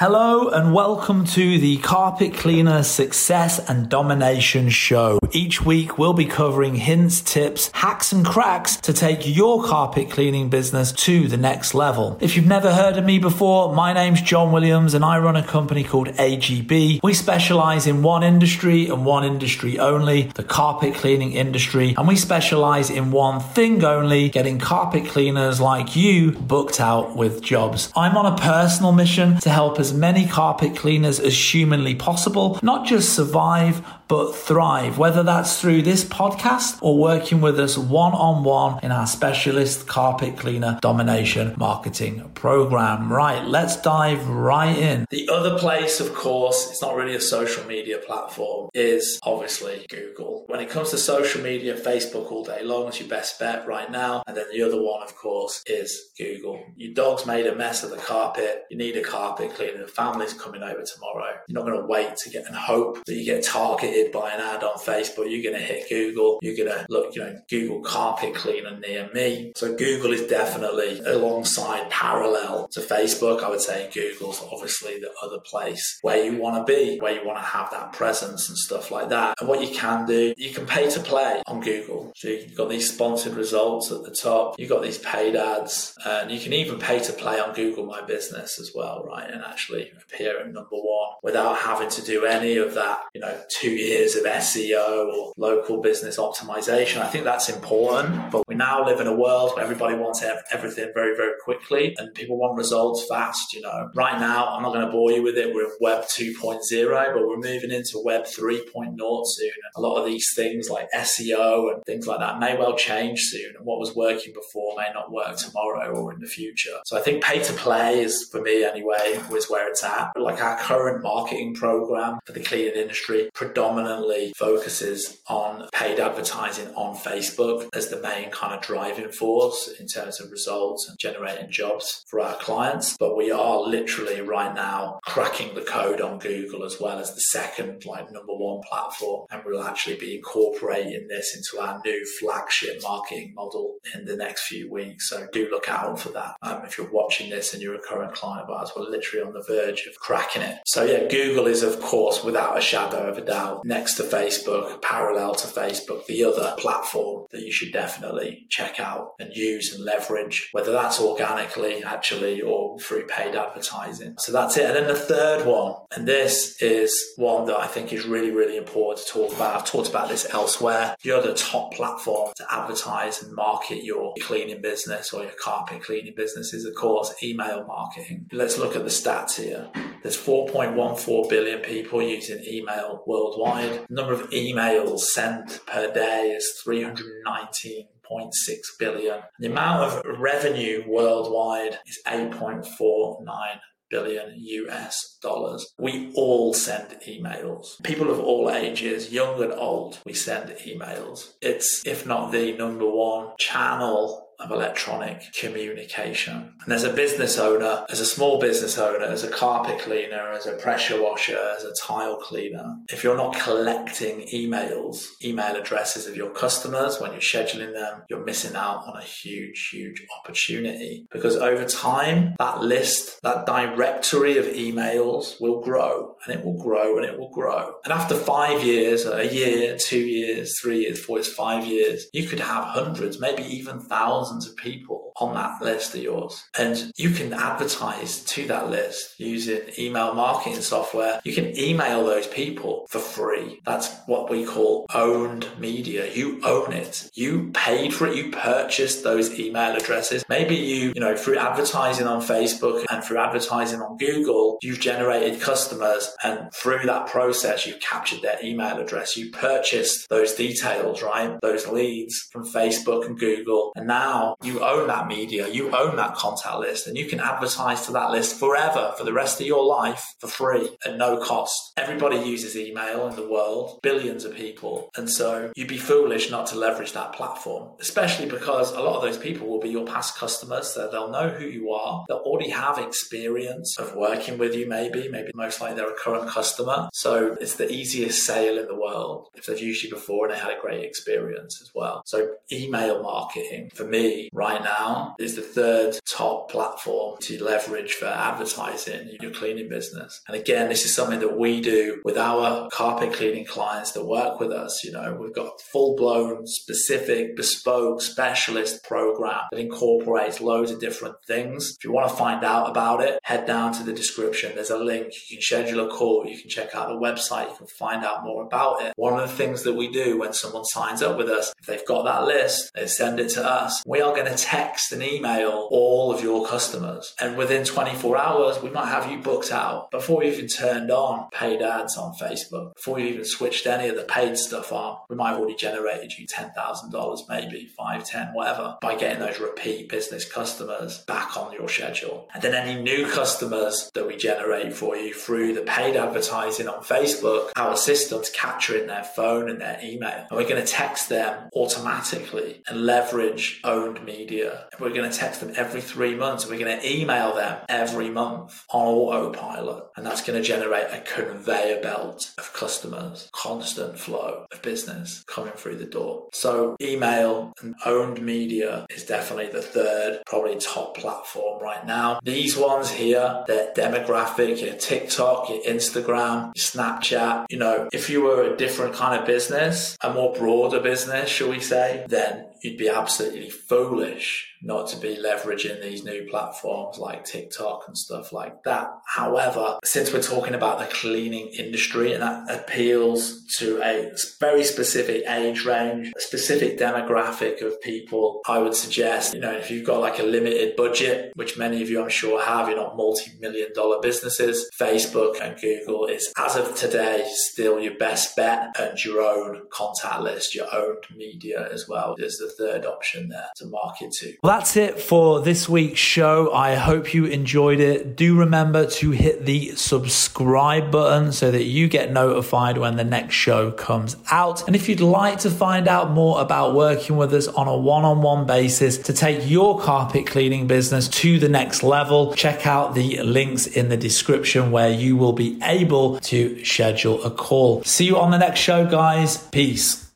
Hello and welcome to the Carpet Cleaner Success and Domination Show. Each week we'll be covering hints, tips, hacks and cracks to take your carpet cleaning business to the next level. If you've never heard of me before, my name's John Williams and I run a company called AGB. We specialize in one industry and one industry only, the carpet cleaning industry, and we specialize in one thing only, getting carpet cleaners like you booked out with jobs. I'm on a personal mission to help as many carpet cleaners as humanly possible, not just survive, but thrive, whether that's through this podcast or working with us one on one in our specialist carpet cleaner domination marketing program. Right, let's dive right in. The other place, of course, it's not really a social media platform, is obviously Google. When it comes to social media, Facebook all day long is your best bet right now. And then the other one, of course, is Google. Your dog's made a mess of the carpet. You need a carpet cleaner. The family's coming over tomorrow. You're not going to wait to get and hope that you get targeted by an ad on Facebook, you're going to hit Google. You're going to look, you know, Google carpet cleaner near me. So Google is definitely alongside parallel to Facebook. I would say Google's obviously the other place where you want to be, where you want to have that presence and stuff like that. And what you can do, you can pay to play on Google. So you've got these sponsored results at the top. You've got these paid ads and you can even pay to play on Google My Business as well, right? And actually appear at number one without having to do any of that, you know, two years of SEO or local business optimization. I think that's important, but now live in a world where everybody wants everything very, very quickly and people want results fast. You know, right now, I'm not going to bore you with it. We're in Web 2.0, but we're moving into Web 3.0 soon. A lot of these things like SEO and things like that may well change soon. And what was working before may not work tomorrow or in the future. So I think pay to play is, for me anyway, is where it's at. But like our current marketing program for the cleaning industry, predominantly focuses on paid advertising on Facebook as the main kind of driving force in terms of results and generating jobs for our clients. But we are literally right now cracking the code on Google as well as the second, like number one platform. And we'll actually be incorporating this into our new flagship marketing model in the next few weeks. So do look out for that. Um, if you're watching this and you're a current client of ours, we're literally on the verge of cracking it. So yeah, Google is of course, without a shadow of a doubt, next to Facebook, parallel to Facebook, the other platform that you should definitely check out and use and leverage, whether that's organically actually or through paid advertising. So that's it. And then the third one, and this is one that I think is really, really important to talk about. I've talked about this elsewhere. You're The other top platform to advertise and market your cleaning business or your carpet cleaning business is, of course, email marketing. Let's look at the stats here. There's 4.14 billion people using email worldwide. The number of emails sent per day is 319.6 billion. The amount of revenue worldwide is 8.49 billion US dollars. We all send emails. People of all ages, young and old, we send emails. It's, if not the number one channel of electronic communication. And as a business owner, as a small business owner, as a carpet cleaner, as a pressure washer, as a tile cleaner, if you're not collecting emails, email addresses of your customers when you're scheduling them, you're missing out on a huge, huge opportunity because over time, that list, that directory of emails will grow and it will grow and it will grow. And after five years, a year, two years, three years, four years, five years, you could have hundreds, maybe even thousands thousands of people on that list of yours. And you can advertise to that list using email marketing software. You can email those people for free. That's what we call owned media. You own it. You paid for it. You purchased those email addresses. Maybe you, you know, through advertising on Facebook and through advertising on Google, you've generated customers and through that process, you've captured their email address. You purchased those details, right? Those leads from Facebook and Google. And now now you own that media, you own that contact list, and you can advertise to that list forever for the rest of your life for free at no cost. Everybody uses email in the world, billions of people. And so you'd be foolish not to leverage that platform, especially because a lot of those people will be your past customers. So they'll know who you are. They'll already have experience of working with you, maybe, maybe most likely they're a current customer. So it's the easiest sale in the world if they've used you before and they had a great experience as well. So email marketing for me right now is the third top platform to leverage for advertising your cleaning business. And again, this is something that we do with our carpet cleaning clients that work with us. You know, we've got full blown, specific, bespoke, specialist program that incorporates loads of different things. If you want to find out about it, head down to the description. There's a link. You can schedule a call. You can check out the website. You can find out more about it. One of the things that we do when someone signs up with us, if they've got that list, they send it to us. We are going to text and email all of your customers. And within 24 hours, we might have you booked out before you even turned on paid ads on Facebook, before you even switched any of the paid stuff on. We might have already generated you $10,000, maybe five, 10, whatever, by getting those repeat business customers back on your schedule. And then any new customers that we generate for you through the paid advertising on Facebook, our system's capturing their phone and their email. And we're going to text them automatically and leverage owned media. We're going to text them every three months. We're going to email them every month on autopilot. And that's going to generate a conveyor belt of customers, constant flow of business coming through the door. So email and owned media is definitely the third, probably top platform right now. These ones here, their demographic, your TikTok, your Instagram, Snapchat, you know, if you were a different kind of business, a more broader business, shall we say, then you'd be absolutely foolish not to be leveraging these new platforms like TikTok and stuff like that. However, since we're talking about the cleaning industry and that appeals to a very specific age range, a specific demographic of people, I would suggest, you know, if you've got like a limited budget, which many of you I'm sure have, you're not multi-million dollar businesses, Facebook and Google is as of today still your best bet and your own contact list, your own media as well is the third option there to market to. Well, that's it for this week's show. I hope you enjoyed it. Do remember to hit the subscribe button so that you get notified when the next show comes out. And if you'd like to find out more about working with us on a one on one basis to take your carpet cleaning business to the next level, check out the links in the description where you will be able to schedule a call. See you on the next show, guys. Peace.